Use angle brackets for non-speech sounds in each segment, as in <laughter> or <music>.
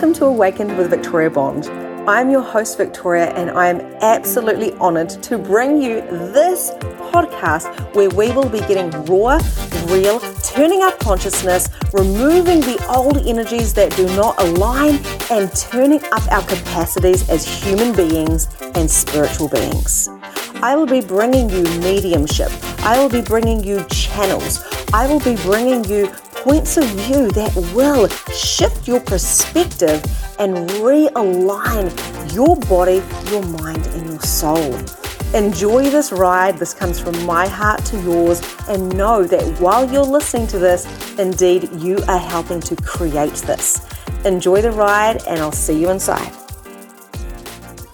Welcome to Awakened with Victoria Bond. I'm your host, Victoria, and I am absolutely honored to bring you this podcast where we will be getting raw, real, turning up consciousness, removing the old energies that do not align, and turning up our capacities as human beings and spiritual beings. I will be bringing you mediumship. I will be bringing you channels. I will be bringing you points of view that will shift your perspective and realign your body, your mind, and your soul. Enjoy this ride. This comes from my heart to yours. And know that while you're listening to this, indeed, you are helping to create this. Enjoy the ride, and I'll see you inside.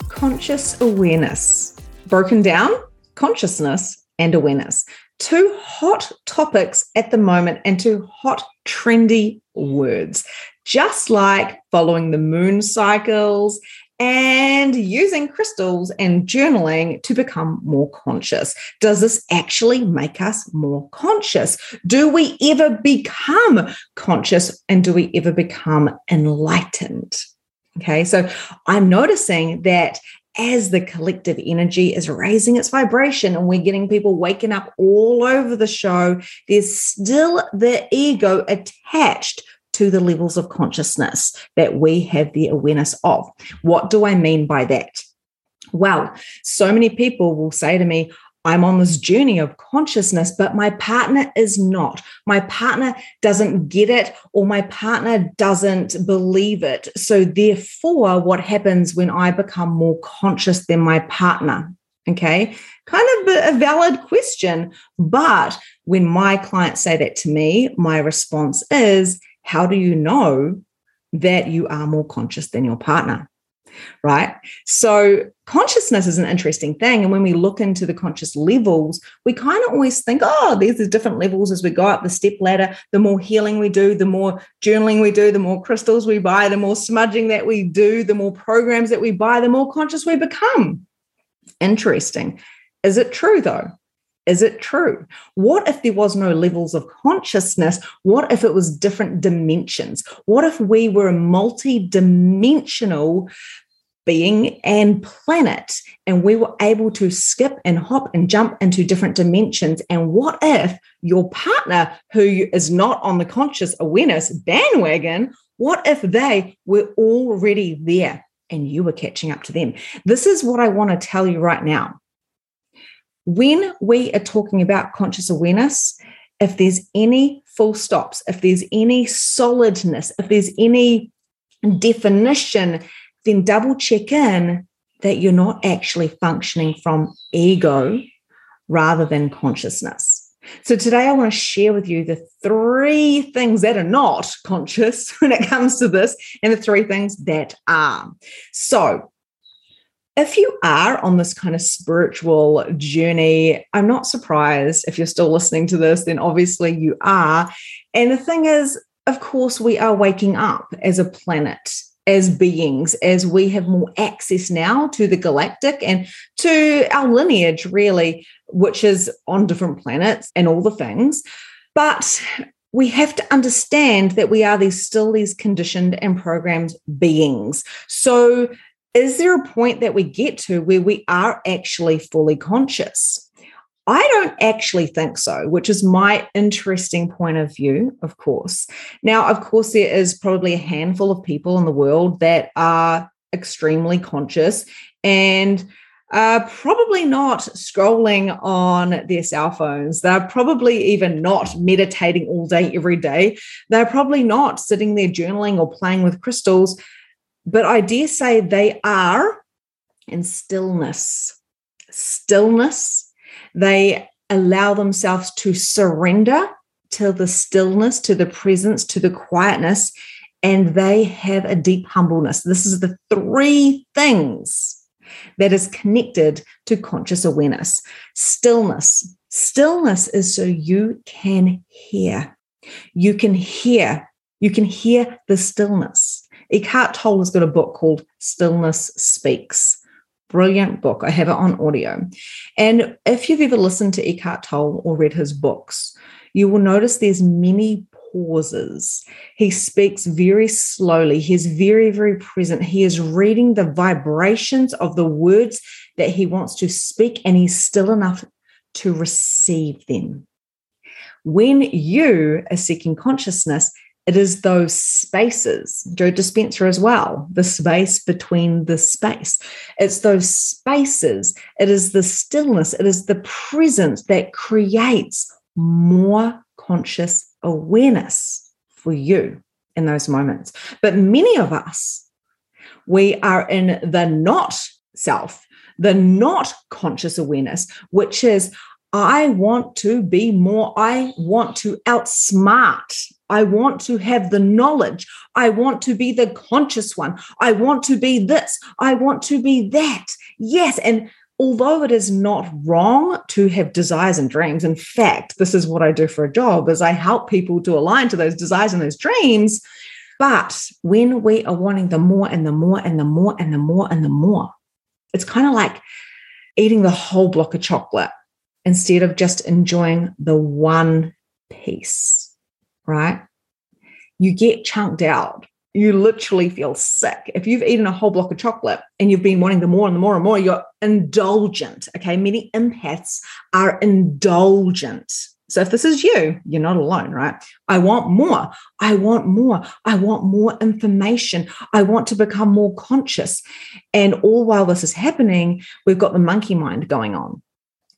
Conscious awareness, broken down consciousness and awareness two hot topics at the moment and two hot trendy words, just like following the moon cycles and using crystals and journaling to become more conscious. Does this actually make us more conscious? Do we ever become conscious and do we ever become enlightened? Okay, so I'm noticing that as the collective energy is raising its vibration and we're getting people waking up all over the show, there's still the ego attached to the levels of consciousness that we have the awareness of. What do I mean by that? Well, so many people will say to me, I'm on this journey of consciousness, but my partner is not. My partner doesn't get it, or my partner doesn't believe it. So, therefore, what happens when I become more conscious than my partner? Okay, kind of a valid question. But when my clients say that to me, my response is, How do you know that you are more conscious than your partner? Right? So, consciousness is an interesting thing. And when we look into the conscious levels, we kind of always think, oh, there's the different levels as we go up the step ladder. The more healing we do, the more journaling we do, the more crystals we buy, the more smudging that we do, the more programs that we buy, the more conscious we become. Interesting. Is it true though? Is it true? What if there was no levels of consciousness? What if it was different dimensions? What if we were a multi dimensional being and planet and we were able to skip and hop and jump into different dimensions and what if your partner who is not on the conscious awareness bandwagon what if they were already there and you were catching up to them this is what i want to tell you right now when we are talking about conscious awareness if there's any full stops if there's any solidness if there's any definition then double check in that you're not actually functioning from ego rather than consciousness. So, today I want to share with you the three things that are not conscious <laughs> when it comes to this, and the three things that are. So, if you are on this kind of spiritual journey, I'm not surprised if you're still listening to this, then obviously you are. And the thing is, of course, we are waking up as a planet as beings as we have more access now to the galactic and to our lineage, really, which is on different planets and all the things. But we have to understand that we are these still these conditioned and programmed beings. So is there a point that we get to where we are actually fully conscious? I don't actually think so, which is my interesting point of view, of course. Now, of course, there is probably a handful of people in the world that are extremely conscious and uh, probably not scrolling on their cell phones. They're probably even not meditating all day, every day. They're probably not sitting there journaling or playing with crystals. But I dare say they are in stillness. Stillness they allow themselves to surrender to the stillness, to the presence, to the quietness, and they have a deep humbleness. This is the three things that is connected to conscious awareness. Stillness. Stillness is so you can hear. You can hear. You can hear the stillness. Eckhart Tolle has got a book called Stillness Speaks. Brilliant book. I have it on audio. And if you've ever listened to Eckhart Tolle or read his books, you will notice there's many pauses. He speaks very slowly. He's very, very present. He is reading the vibrations of the words that he wants to speak, and he's still enough to receive them. When you are seeking consciousness, it is those spaces, Joe Dispenza as well, the space between the space. It's those spaces, it is the stillness, it is the presence that creates more conscious awareness for you in those moments. But many of us, we are in the not self, the not conscious awareness, which is I want to be more, I want to outsmart. I want to have the knowledge. I want to be the conscious one. I want to be this. I want to be that. Yes. And although it is not wrong to have desires and dreams, in fact, this is what I do for a job is I help people to align to those desires and those dreams. But when we are wanting the more and the more and the more and the more and the more, it's kind of like eating the whole block of chocolate instead of just enjoying the one piece, right? You get chunked out. You literally feel sick. If you've eaten a whole block of chocolate and you've been wanting the more and the more and more, you're indulgent. Okay. Many empaths are indulgent. So if this is you, you're not alone, right? I want more. I want more. I want more information. I want to become more conscious. And all while this is happening, we've got the monkey mind going on.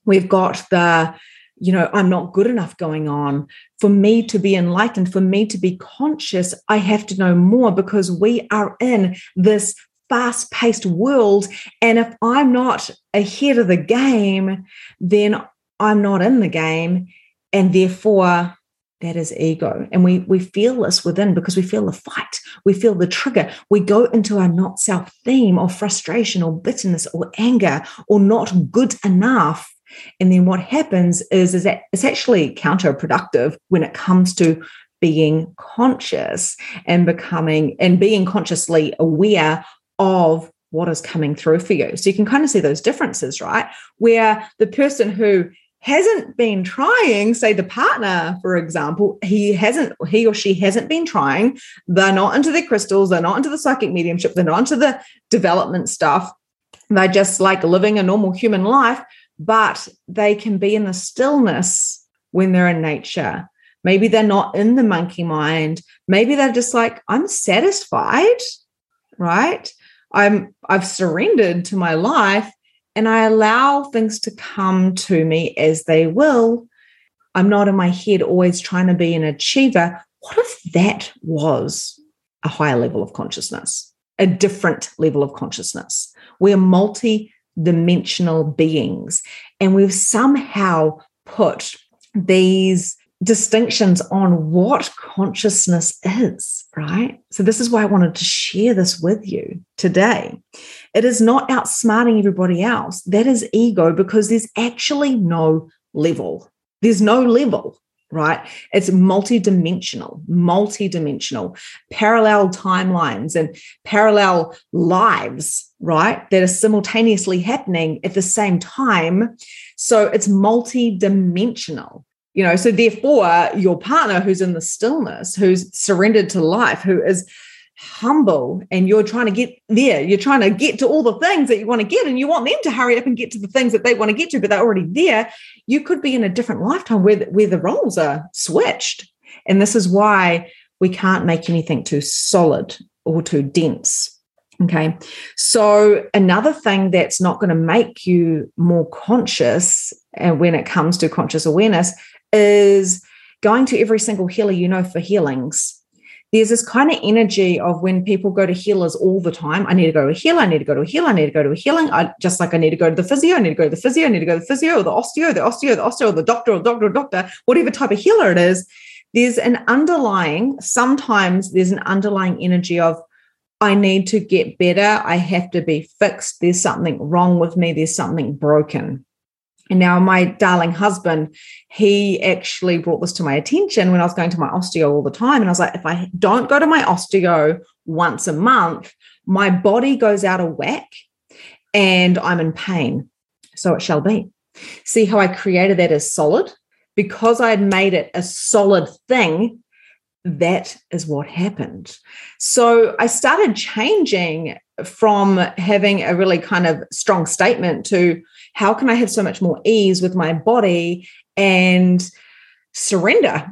We've got the, you know, I'm not good enough going on. For me to be enlightened, for me to be conscious, I have to know more because we are in this fast paced world. And if I'm not ahead of the game, then I'm not in the game. And therefore, that is ego. And we, we feel this within because we feel the fight, we feel the trigger. We go into our not self theme of frustration or bitterness or anger or not good enough. And then what happens is, is that it's actually counterproductive when it comes to being conscious and becoming and being consciously aware of what is coming through for you. So you can kind of see those differences, right? Where the person who hasn't been trying, say the partner, for example, he hasn't, he or she hasn't been trying, they're not into their crystals, they're not into the psychic mediumship, they're not into the development stuff. They're just like living a normal human life but they can be in the stillness when they're in nature. Maybe they're not in the monkey mind. Maybe they're just like, I'm satisfied, right? I'm I've surrendered to my life and I allow things to come to me as they will. I'm not in my head always trying to be an achiever. What if that was a higher level of consciousness, a different level of consciousness? We're multi dimensional beings. And we've somehow put these distinctions on what consciousness is, right? So, this is why I wanted to share this with you today. It is not outsmarting everybody else, that is ego because there's actually no level. There's no level right? It's multi-dimensional, multi-dimensional, parallel timelines and parallel lives, right? That are simultaneously happening at the same time. So it's multi-dimensional. You know, so therefore, your partner who's in the stillness, who's surrendered to life, who is humble and you're trying to get there. You're trying to get to all the things that you want to get and you want them to hurry up and get to the things that they want to get to, but they're already there. You could be in a different lifetime where, where the roles are switched. And this is why we can't make anything too solid or too dense. Okay. So, another thing that's not going to make you more conscious and when it comes to conscious awareness is going to every single healer you know for healings there's this kind of energy of when people go to healers all the time. I need to go to a healer. I need to go to a healer. I need to go to a healing. I just like I need to go to the physio. I need to go to the physio. I need to go to the physio or the osteo, the osteo, the osteo, the doctor or doctor or doctor, whatever type of healer it is. There's an underlying, sometimes there's an underlying energy of, I need to get better. I have to be fixed. There's something wrong with me. There's something broken. And now my darling husband, he actually brought this to my attention when I was going to my osteo all the time. And I was like, if I don't go to my osteo once a month, my body goes out of whack and I'm in pain. So it shall be. See how I created that as solid? Because I had made it a solid thing, that is what happened. So I started changing from having a really kind of strong statement to how can I have so much more ease with my body and surrender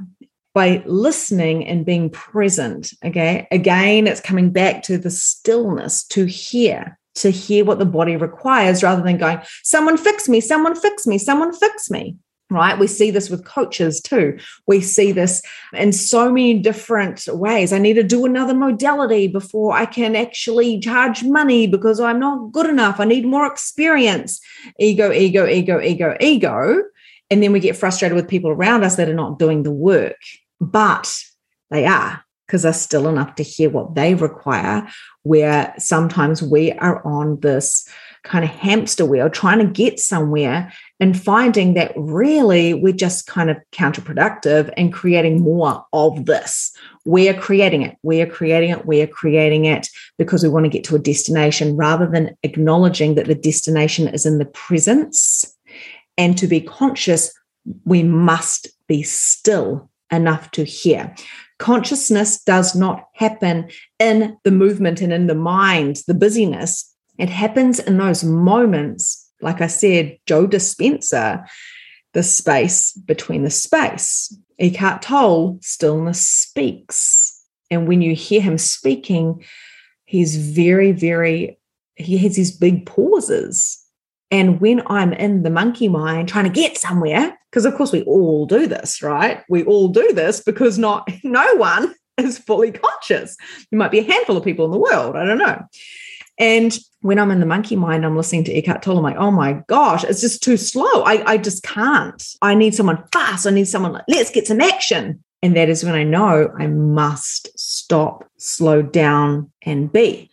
by listening and being present. Okay. Again, it's coming back to the stillness to hear, to hear what the body requires rather than going, someone fix me, someone fix me, someone fix me right? We see this with coaches too. We see this in so many different ways. I need to do another modality before I can actually charge money because I'm not good enough. I need more experience. Ego, ego, ego, ego, ego. And then we get frustrated with people around us that are not doing the work, but they are because they're still enough to hear what they require. Where sometimes we are on this kind of hamster wheel trying to get somewhere and finding that really we're just kind of counterproductive and creating more of this. We're creating it, we're creating it, we're creating it because we want to get to a destination rather than acknowledging that the destination is in the presence. And to be conscious, we must be still enough to hear. Consciousness does not happen in the movement and in the mind, the busyness. It happens in those moments like I said, Joe Dispenza, the space between the space. Eckhart Tolle, stillness speaks. And when you hear him speaking, he's very, very, he has these big pauses. And when I'm in the monkey mind trying to get somewhere, because of course we all do this, right? We all do this because not <laughs> no one is fully conscious. There might be a handful of people in the world. I don't know. And when I'm in the monkey mind, I'm listening to Eckhart Tolle. I'm like, oh my gosh, it's just too slow. I, I just can't. I need someone fast. I need someone like, let's get some action. And that is when I know I must stop, slow down, and be.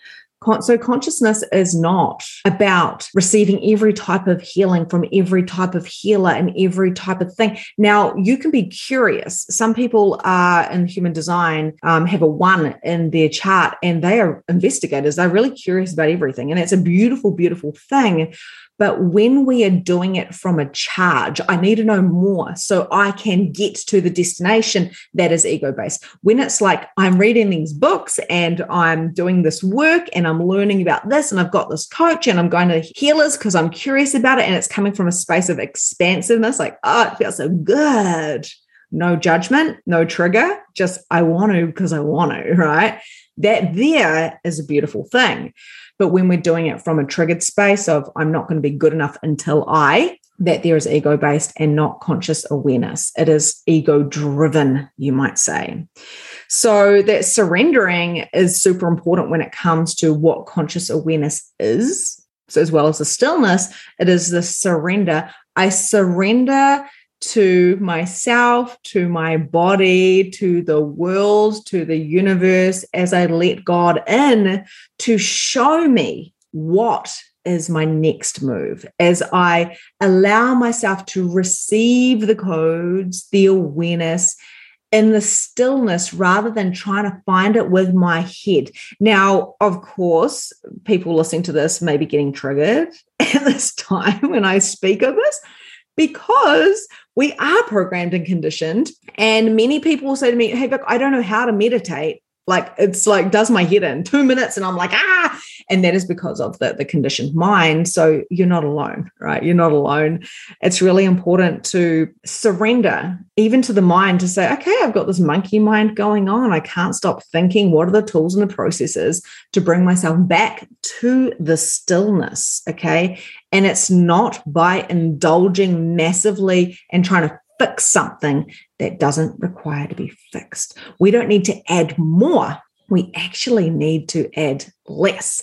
So, consciousness is not about receiving every type of healing from every type of healer and every type of thing. Now, you can be curious. Some people are in human design, um, have a one in their chart, and they are investigators. They're really curious about everything. And it's a beautiful, beautiful thing. But when we are doing it from a charge, I need to know more so I can get to the destination that is ego based. When it's like I'm reading these books and I'm doing this work and I'm learning about this and I've got this coach and I'm going to healers because I'm curious about it and it's coming from a space of expansiveness, like, oh, it feels so good. No judgment, no trigger, just I want to because I want to, right? That there is a beautiful thing. But when we're doing it from a triggered space of I'm not going to be good enough until I, that there is ego based and not conscious awareness. It is ego driven, you might say. So that surrendering is super important when it comes to what conscious awareness is. So, as well as the stillness, it is the surrender. I surrender to myself, to my body, to the world, to the universe as I let God in to show me what is my next move as I allow myself to receive the codes, the awareness, in the stillness rather than trying to find it with my head. Now, of course, people listening to this may be getting triggered <laughs> at this time when I speak of this because we are programmed and conditioned. And many people say to me, Hey, Vic, I don't know how to meditate like it's like does my head in two minutes and i'm like ah and that is because of the, the conditioned mind. So you're not alone right? You're not alone. It's really important to surrender even to the mind to say okay i've got this monkey mind going on. I can't stop thinking. What are the tools and the processes to bring myself back to the stillness okay? And it's not by indulging massively and trying to fix something that doesn't require to be fixed. We don't need to add more. We actually need to add less.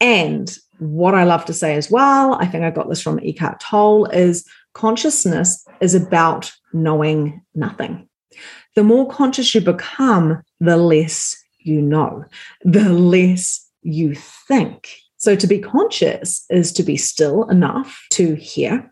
And what I love to say as well, I think I got this from Eckhart Tolle, is consciousness is about knowing nothing. The more conscious you become, the less you know, the less you think. So to be conscious is to be still enough to hear,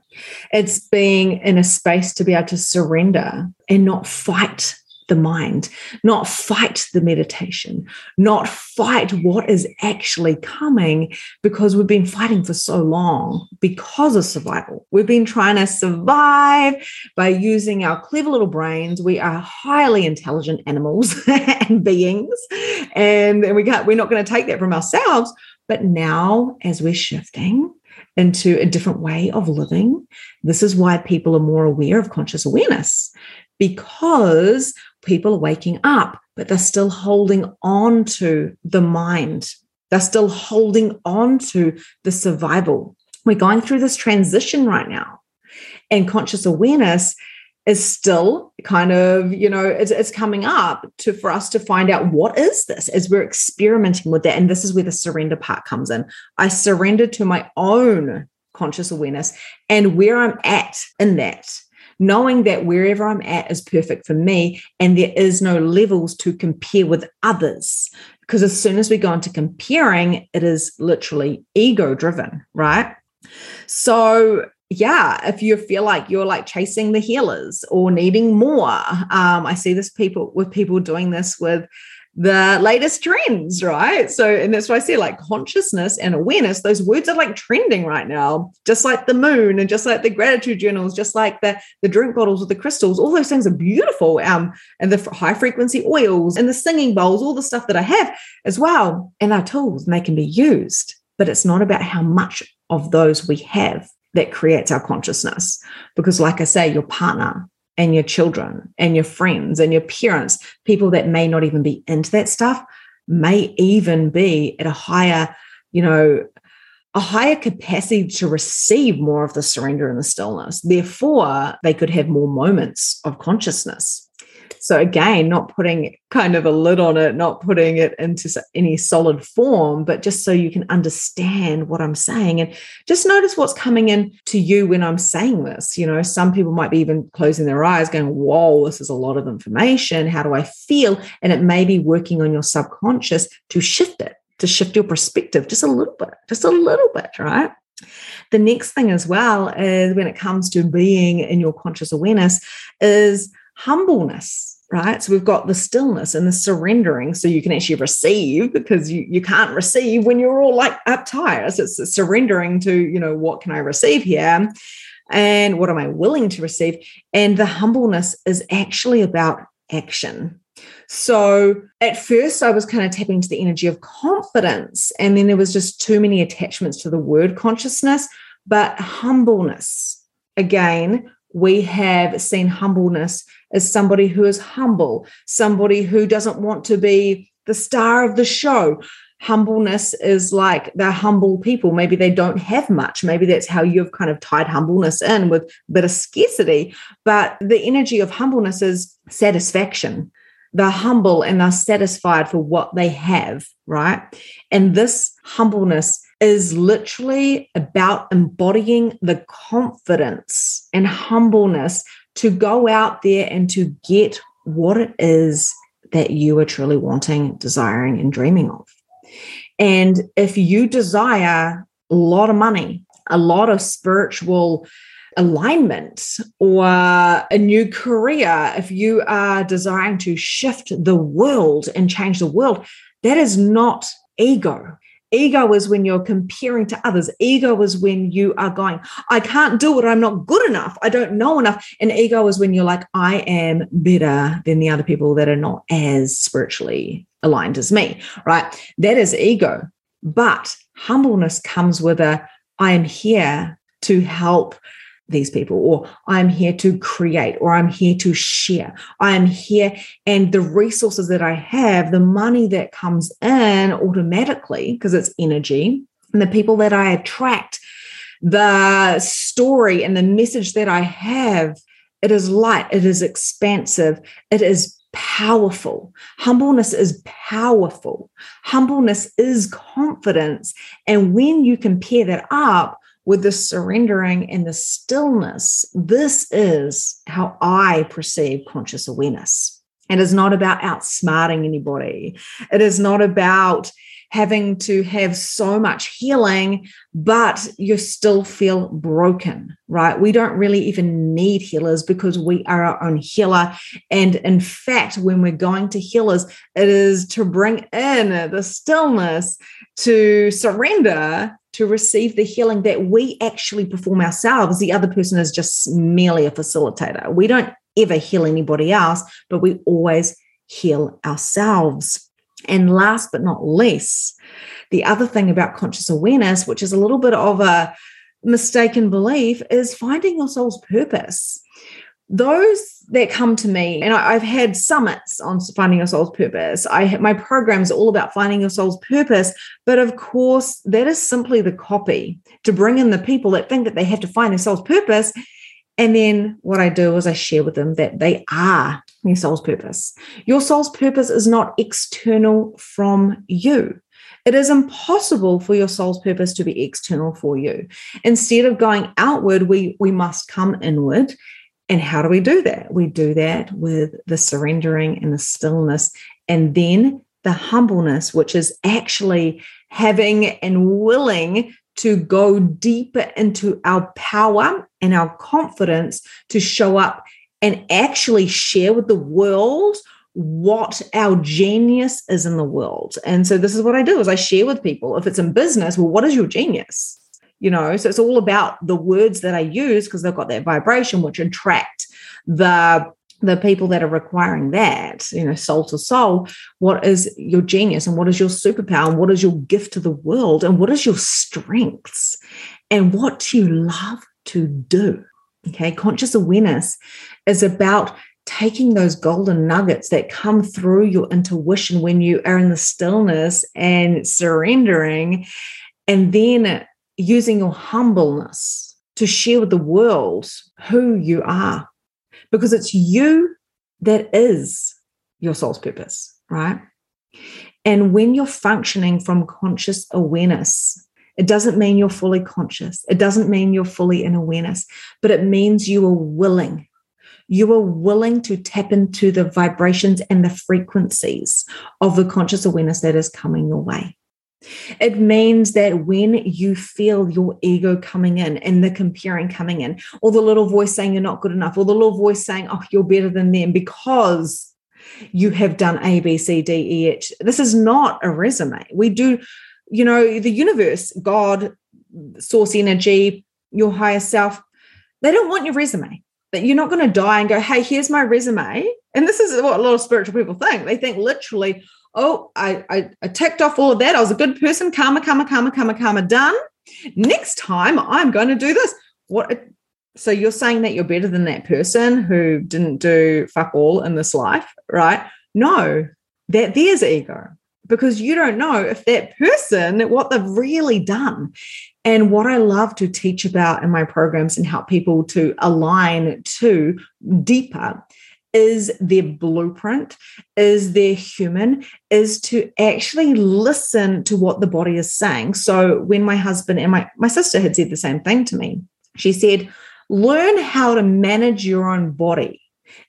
it's being in a space to be able to surrender and not fight the mind, not fight the meditation, not fight what is actually coming because we've been fighting for so long because of survival. We've been trying to survive by using our clever little brains. We are highly intelligent animals <laughs> and beings, and we can't, we're not going to take that from ourselves. But now, as we're shifting, into a different way of living. This is why people are more aware of conscious awareness because people are waking up, but they're still holding on to the mind. They're still holding on to the survival. We're going through this transition right now. And conscious awareness is still kind of you know it's, it's, coming up to for us to find out what is this as we're experimenting with that and this is where the surrender part comes in i surrender to my own conscious awareness and where i'm at in that knowing that wherever i'm at is perfect for me and there is no levels to compare with others. Because as soon as we go into comparing it is literally ego driven right? So yeah, if you feel like you're like chasing the healers or needing more, um, I see this people with people doing this with the latest trends, right? So, and that's why I say like consciousness and awareness, those words are like trending right now, just like the moon and just like the gratitude journals, just like the, the drink bottles with the crystals, all those things are beautiful. Um, and the high frequency oils and the singing bowls, all the stuff that I have as well. And our tools, and they can be used, but it's not about how much of those we have that creates our consciousness. Because, like I say, your partner and your children and your friends and your parents, people that may not even be into that stuff, may even be at a higher, you know, a higher capacity to receive more of the surrender and the stillness. Therefore, they could have more moments of consciousness. So again, not putting kind of a lid on it, not putting it into any solid form, but just so you can understand what I'm saying and just notice what's coming in to you when I'm saying this. You know, some people might be even closing their eyes going, whoa, this is a lot of information. How do I feel? And it may be working on your subconscious to shift it, to shift your perspective just a little bit, just a little bit, right? The next thing as well is when it comes to being in your conscious awareness is humbleness right? So we've got the stillness and the surrendering so you can actually receive because you, you can't receive when you're all like uptight. So it's surrendering to you know what can i receive here and what am i willing to receive? And the humbleness is actually about action. So at first i was kind of tapping into the energy of confidence and then there was just too many attachments to the word consciousness but humbleness again we have seen humbleness as somebody who is humble, somebody who doesn't want to be the star of the show. Humbleness is like they're humble people. Maybe they don't have much. Maybe that's how you've kind of tied humbleness in with a bit of scarcity. But the energy of humbleness is satisfaction. They're humble and they're satisfied for what they have, right? And this humbleness is literally about embodying the confidence and humbleness to go out there and to get what it is that you are truly wanting, desiring, and dreaming of. And if you desire a lot of money, a lot of spiritual alignment, or a new career, if you are desiring to shift the world and change the world, that is not ego. Ego is when you're comparing to others. Ego is when you are going, I can't do it. I'm not good enough. I don't know enough. And ego is when you're like, I am better than the other people that are not as spiritually aligned as me, right? That is ego. But humbleness comes with a, I am here to help these people, or I'm here to create, or I'm here to share. I'm here, and the resources that I have, the money that comes in automatically, because it's energy, and the people that I attract, the story and the message that I have, it is light, it is expansive, it is powerful. Humbleness is powerful. Humbleness is confidence. And when you compare that up with the surrendering and the stillness, this is how I perceive conscious awareness. And It is not about outsmarting anybody. It is not about having to have so much healing, but you still feel broken, right? We don't really even need healers because we are our own healer. And in fact, when we're going to healers, it is to bring in the stillness, to surrender, to receive the healing that we actually perform ourselves. The other person is just merely a facilitator. We don't ever heal anybody else, but we always heal ourselves. And last but not least, the other thing about conscious awareness, which is a little bit of a mistaken belief, is finding your soul's purpose. Those that come to me, and I, have had summits on finding your soul's purpose. I my program is all about finding your soul's purpose, but of course, that is simply the copy to bring in the people that think that they have to find their soul's purpose. And then what I do is I share with them that they are your soul's purpose. Your soul's purpose is not external from you. It is impossible for your soul's purpose to be external for you. Instead of going outward, we, we must come inward. And how do we do that? We do that with the surrendering and the stillness, and then the humbleness, which is actually having and willing to go deeper into our power and our confidence to show up and actually share with the world what our genius is in the world. And so this is what I do is I share with people if it's in business, well what is your genius? You know, so it's all about the words that I use because they've got that vibration which attract the the people that are requiring that, you know, soul to soul, what is your genius and what is your superpower and what is your gift to the world and what is your strengths and what do you love to do? Okay, conscious awareness is about taking those golden nuggets that come through your intuition when you are in the stillness and surrendering, and then using your humbleness to share with the world who you are. Because it's you that is your soul's purpose, right? And when you're functioning from conscious awareness, it doesn't mean you're fully conscious. It doesn't mean you're fully in awareness, but it means you are willing. You are willing to tap into the vibrations and the frequencies of the conscious awareness that is coming your way. It means that when you feel your ego coming in and the comparing coming in, or the little voice saying you're not good enough, or the little voice saying, oh, you're better than them because you have done A, B, C, D, E, H. This is not a resume. We do you know, the universe, God, source energy, your higher self, they don't want your resume. That you're not going to die and go, hey, here's my resume. And this is what a lot of spiritual people think. They think literally, oh, I, I, I ticked off all of that. I was a good person, karma, karma, karma, karma, karma, done. Next time I'm going to do this. What so you're saying that you're better than that person who didn't do fuck all in this life, right? No, that there's ego because you don't know if that person, what they've really done. And what I love to teach about in my programs and help people to align to deeper is their blueprint, is their human, is to actually listen to what the body is saying. So when my husband and my, my sister had said the same thing to me, she said, learn how to manage your own body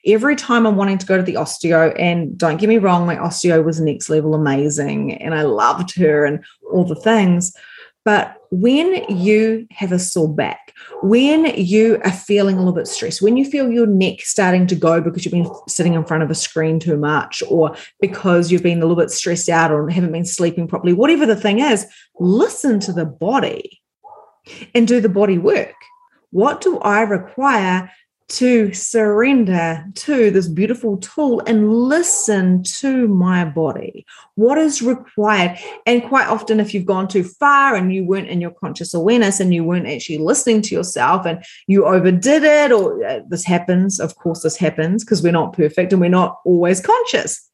every time I'm wanting to go to the osteo, and don't get me wrong, my osteo was next level amazing and I loved her and all the things. But when you have a sore back, when you are feeling a little bit stressed, when you feel your neck starting to go because you've been sitting in front of a screen too much, or because you've been a little bit stressed out or haven't been sleeping properly, whatever the thing is, listen to the body and do the body work. What do I require to surrender to this beautiful tool and listen to my body. What is required? And quite often, if you've gone too far and you weren't in your conscious awareness and you weren't actually listening to yourself and you overdid it, or uh, this happens, of course, this happens because we're not perfect and we're not always conscious.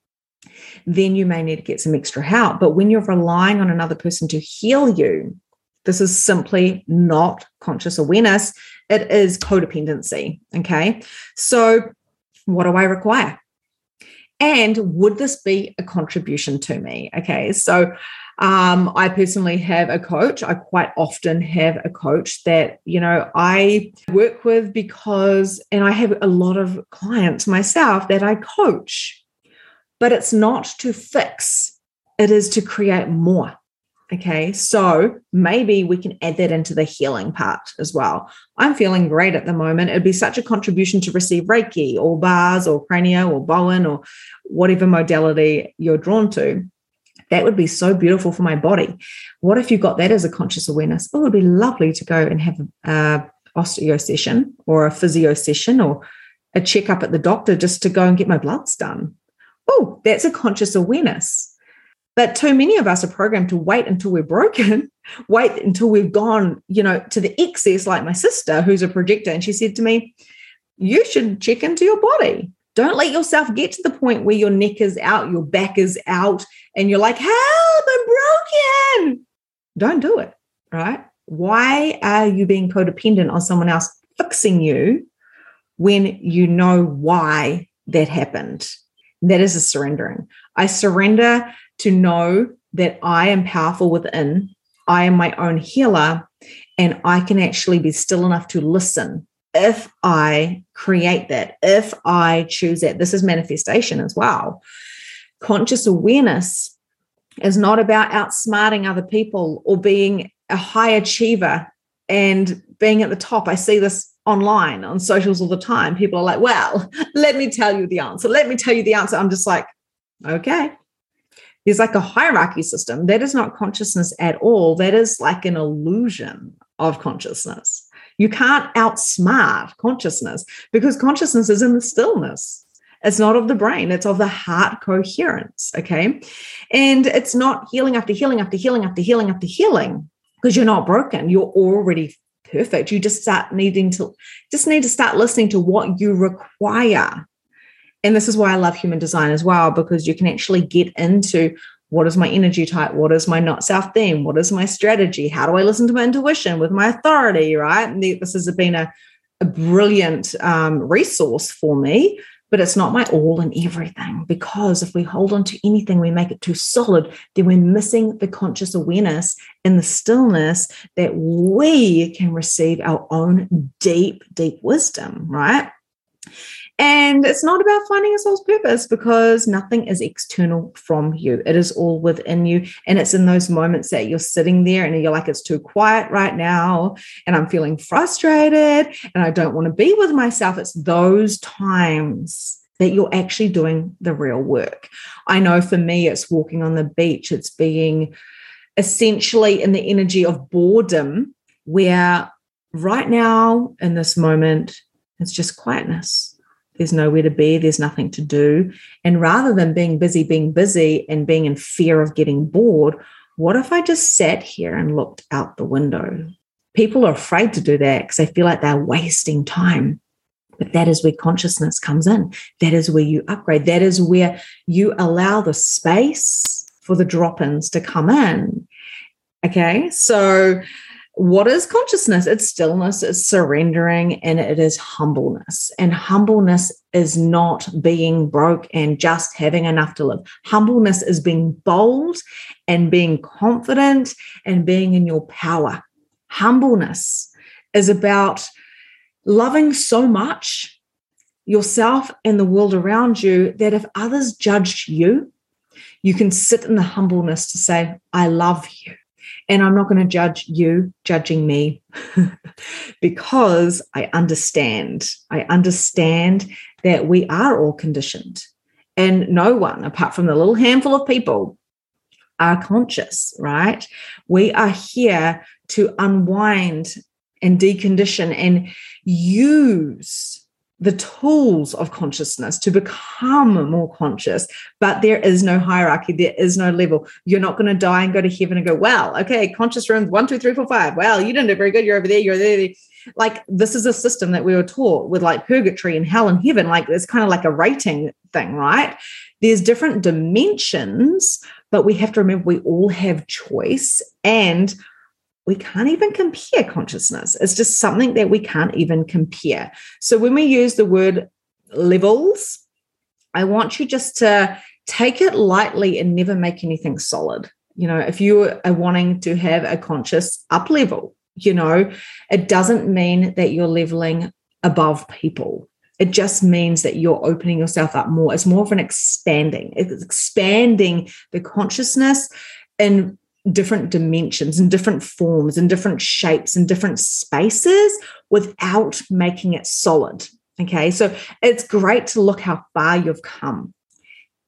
Then you may need to get some extra help. But when you're relying on another person to heal you, this is simply not conscious awareness it is codependency. Okay. So, what do I require? And would this be a contribution to me? Okay. So, um, I personally have a coach. I quite often have a coach that, you know, I work with because, and I have a lot of clients myself that I coach, but it's not to fix it is to create more. Okay, so maybe we can add that into the healing part as well. I'm feeling great at the moment. It'd be such a contribution to receive Reiki or bars or cranio or Bowen or whatever modality you're drawn to. That would be so beautiful for my body. What if you got that as a conscious awareness? Oh, it would be lovely to go and have a osteo session or a physio session or a checkup at the doctor just to go and get my bloods done. Oh, that's a conscious awareness. But too many of us are programmed to wait until we're broken, <laughs> wait until we've gone, you know, to the excess, like my sister, who's a projector. And she said to me, You should check into your body. Don't let yourself get to the point where your neck is out, your back is out, and you're like, Help, I'm broken. Don't do it, right? Why are you being codependent on someone else fixing you when you know why that happened? That is a surrendering. I surrender to know that I am powerful within, I am my own healer, and I can actually be still enough to listen if I create that, if I choose that. This is manifestation as well. Conscious awareness is not about outsmarting other people or being a high achiever and being at the top. I see this online on socials all the time. People are like, well, <laughs> let me tell you the answer. Let me tell you the answer. I'm just like, okay. There's like a hierarchy system. That is not consciousness at all. That is like an illusion of consciousness. You can't outsmart consciousness because consciousness is in the stillness. It's not of the brain, it's of the heart coherence. Okay. And it's not healing after healing after healing after healing after healing because you're not broken. You're already perfect. You just start needing to just need to start listening to what you require. And this is why I love human design as well, because you can actually get into what is my energy type? What is my not self theme? What is my strategy? How do I listen to my intuition with my authority? Right. And this has been a, a brilliant um, resource for me but it's not my all and everything because if we hold on to anything, we make it too solid, then we're missing the conscious awareness and the stillness that we can receive our own deep, deep wisdom, right? And it's not about finding a soul's purpose because nothing is external from you. It is all within you. And it's in those moments that you're sitting there and you're like, it's too quiet right now. And I'm feeling frustrated and I don't want to be with myself. It's those times that you're actually doing the real work. I know for me, it's walking on the beach, it's being essentially in the energy of boredom, where right now in this moment, it's just quietness there's nowhere to be, there's nothing to do. And rather than being busy, being busy and being in fear of getting bored, what if I just sat here and looked out the window? People are afraid to do that because they feel like they're wasting time. But that is where consciousness comes in. That is where you upgrade. That is where you allow the space for the drop ins to come in. Okay. So, what is consciousness? It's stillness, it's surrendering, and it is humbleness. And humbleness is not being broke and just having enough to live. Humbleness is being bold and being confident and being in your power. Humbleness is about loving so much yourself and the world around you that if others judge you, you can sit in the humbleness to say, I love you. And I'm not going to judge you judging me <laughs> because I understand. I understand that we are all conditioned. And no one, apart from the little handful of people, are conscious, right? We are here to unwind and decondition and use the tools of consciousness to become more conscious, but there is no hierarchy, there is no level. You're not going to die and go to heaven and go, well, okay, conscious rooms one, two, three, four, five. Well, you didn't do very good. You're over there, you're there. Like this is a system that we were taught with like purgatory and hell and heaven. Like it's kind of like a rating thing, right? There's different dimensions, but we have to remember we all have choice and we can't even compare consciousness. It's just something that we can't even compare. So when we use the word levels, I want you just to take it lightly and never make anything solid. You know, if you are wanting to have a conscious up level, you know, it doesn't mean that you're leveling above people. It just means that you're opening yourself up more. It's more of an expanding, it's expanding the consciousness in different dimensions and different forms and different shapes and different spaces without making it solid. Okay. So it's great to look how far you've come.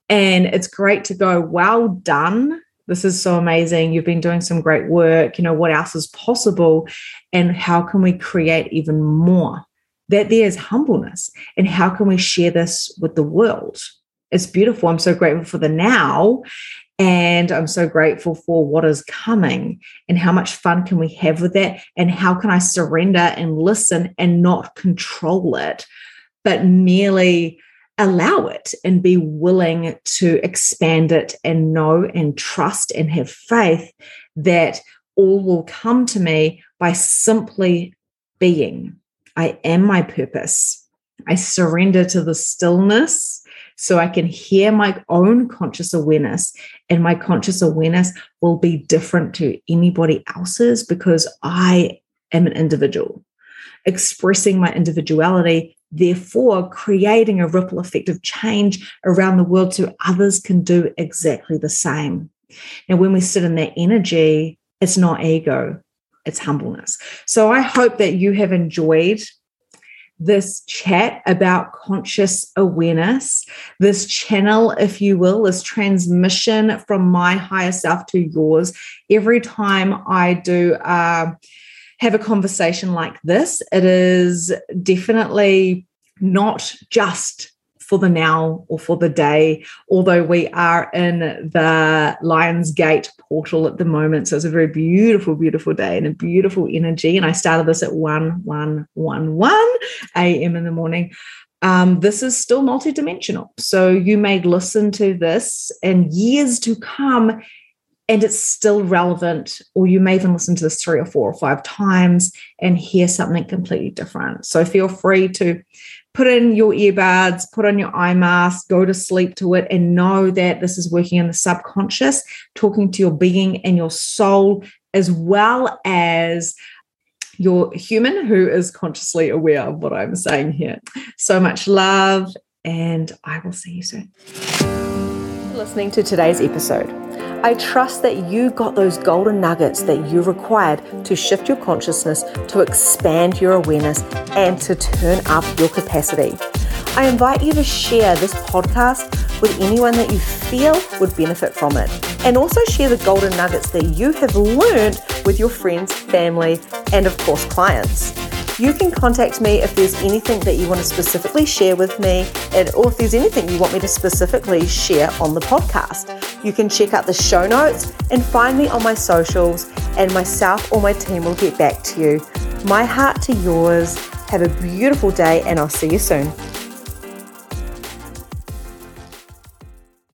And it's great to go, well done. This is so amazing. You've been doing some great work. You know, what else is possible? And how can we create even more? That there is humbleness. And how can we share this with the world? It's beautiful. I'm so grateful for the now. And I'm so grateful for what is coming and how much fun can we have with that? And how can I surrender and listen and not control it, but merely allow it and be willing to expand it and know and trust and have faith that all will come to me by simply being. I am my purpose. I surrender to the stillness so I can hear my own conscious awareness, and my conscious awareness will be different to anybody else's because I am an individual. Expressing my individuality, therefore, creating a ripple effect of change around the world so others can do exactly the same. Now, when we sit in that energy, it's not ego, it's humbleness. So I hope that you have enjoyed this chat about conscious awareness, this channel, if you will, this transmission from my higher self to yours. Every time I do uh, have a conversation like this, it is definitely not just for the now or for the day, although we are in the Lions Gate portal at the moment. So it's a very beautiful, beautiful day and a beautiful energy. And I started this at 1 1 1 1 a.m. in the morning. Um, this is still multidimensional. So you may listen to this in years to come and it's still relevant, or you may even listen to this three or four or five times and hear something completely different. So feel free to put in your earbuds, put on your eye mask, go to sleep to it, and know that this is working in the subconscious, talking to your being and your soul, as well as your human who is consciously aware of what I'm saying here. So much love, and I will see you soon. Listening to today's episode. I trust that you got those golden nuggets that you required to shift your consciousness, to expand your awareness, and to turn up your capacity. I invite you to share this podcast with anyone that you feel would benefit from it. And also share the golden nuggets that you have learned with your friends, family, and of course, clients you can contact me if there's anything that you want to specifically share with me, and, or if there's anything you want me to specifically share on the podcast. You can check out the show notes and find me on my socials, and myself or my team will get back to you. My heart to yours. Have a beautiful day, and I'll see you soon.